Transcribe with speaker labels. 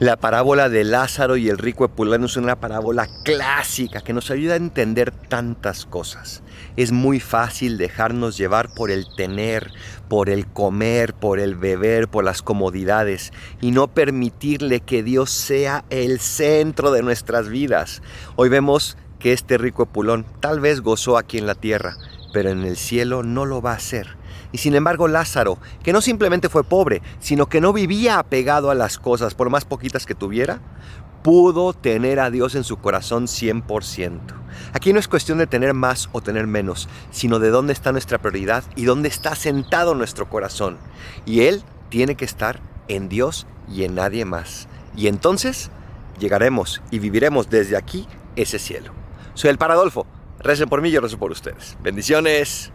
Speaker 1: La parábola de Lázaro y el rico Epulano es una parábola clásica que nos ayuda a entender tantas cosas. Es muy fácil dejarnos llevar por el tener, por el comer, por el beber, por las comodidades y no permitirle que Dios sea el centro de nuestras vidas. Hoy vemos que este rico Epulón tal vez gozó aquí en la tierra, pero en el cielo no lo va a hacer. Y sin embargo Lázaro, que no simplemente fue pobre, sino que no vivía apegado a las cosas, por más poquitas que tuviera, pudo tener a Dios en su corazón 100%. Aquí no es cuestión de tener más o tener menos, sino de dónde está nuestra prioridad y dónde está sentado nuestro corazón. Y Él tiene que estar en Dios y en nadie más. Y entonces llegaremos y viviremos desde aquí ese cielo. Soy el Paradolfo. Recen por mí, yo rezo por ustedes. Bendiciones.